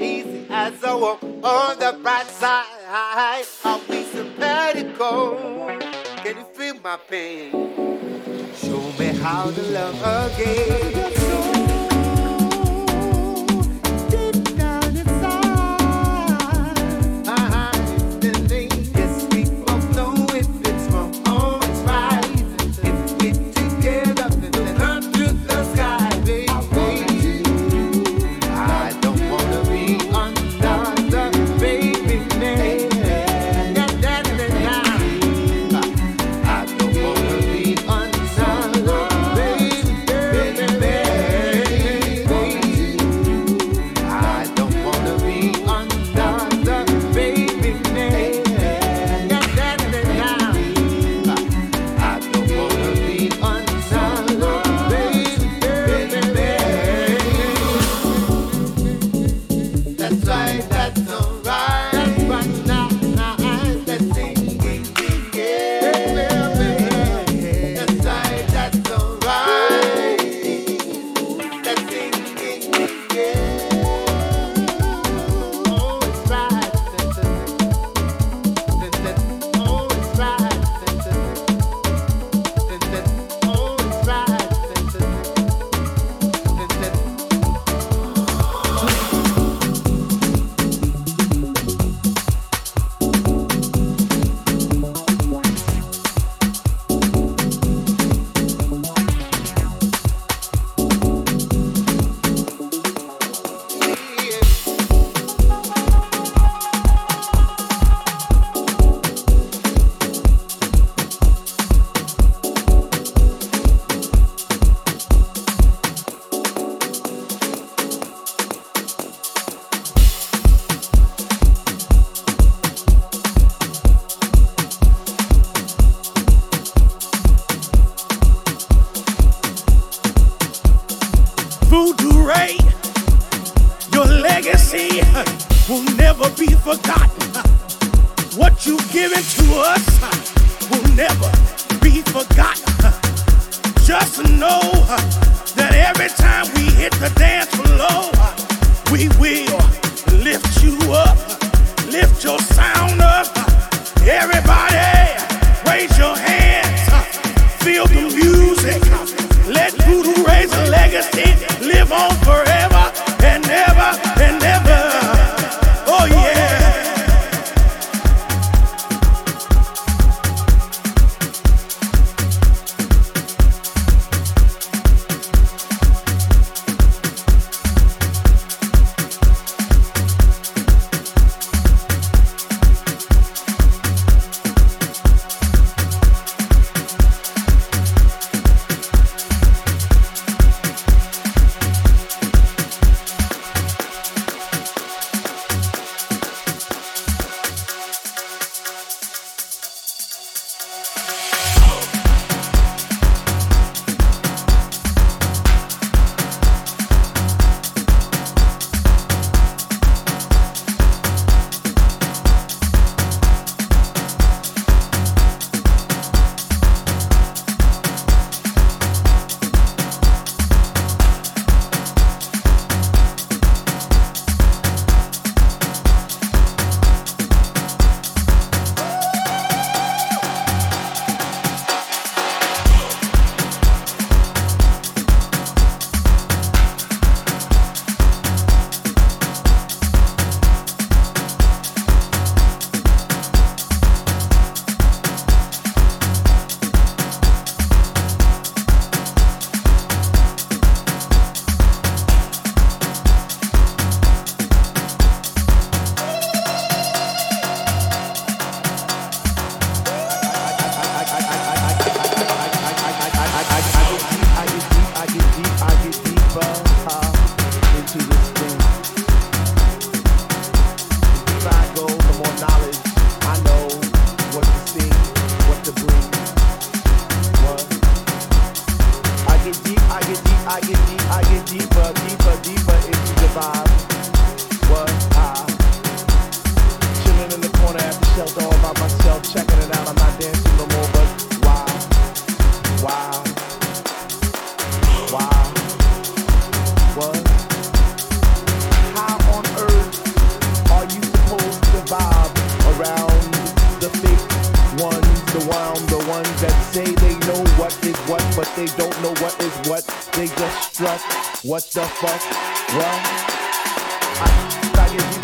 easy as I walk on the bright side I'll be sabbatical. Can you feel my pain? Show me how to love again. They don't know what is what. They just struck. What the fuck? Well, I, I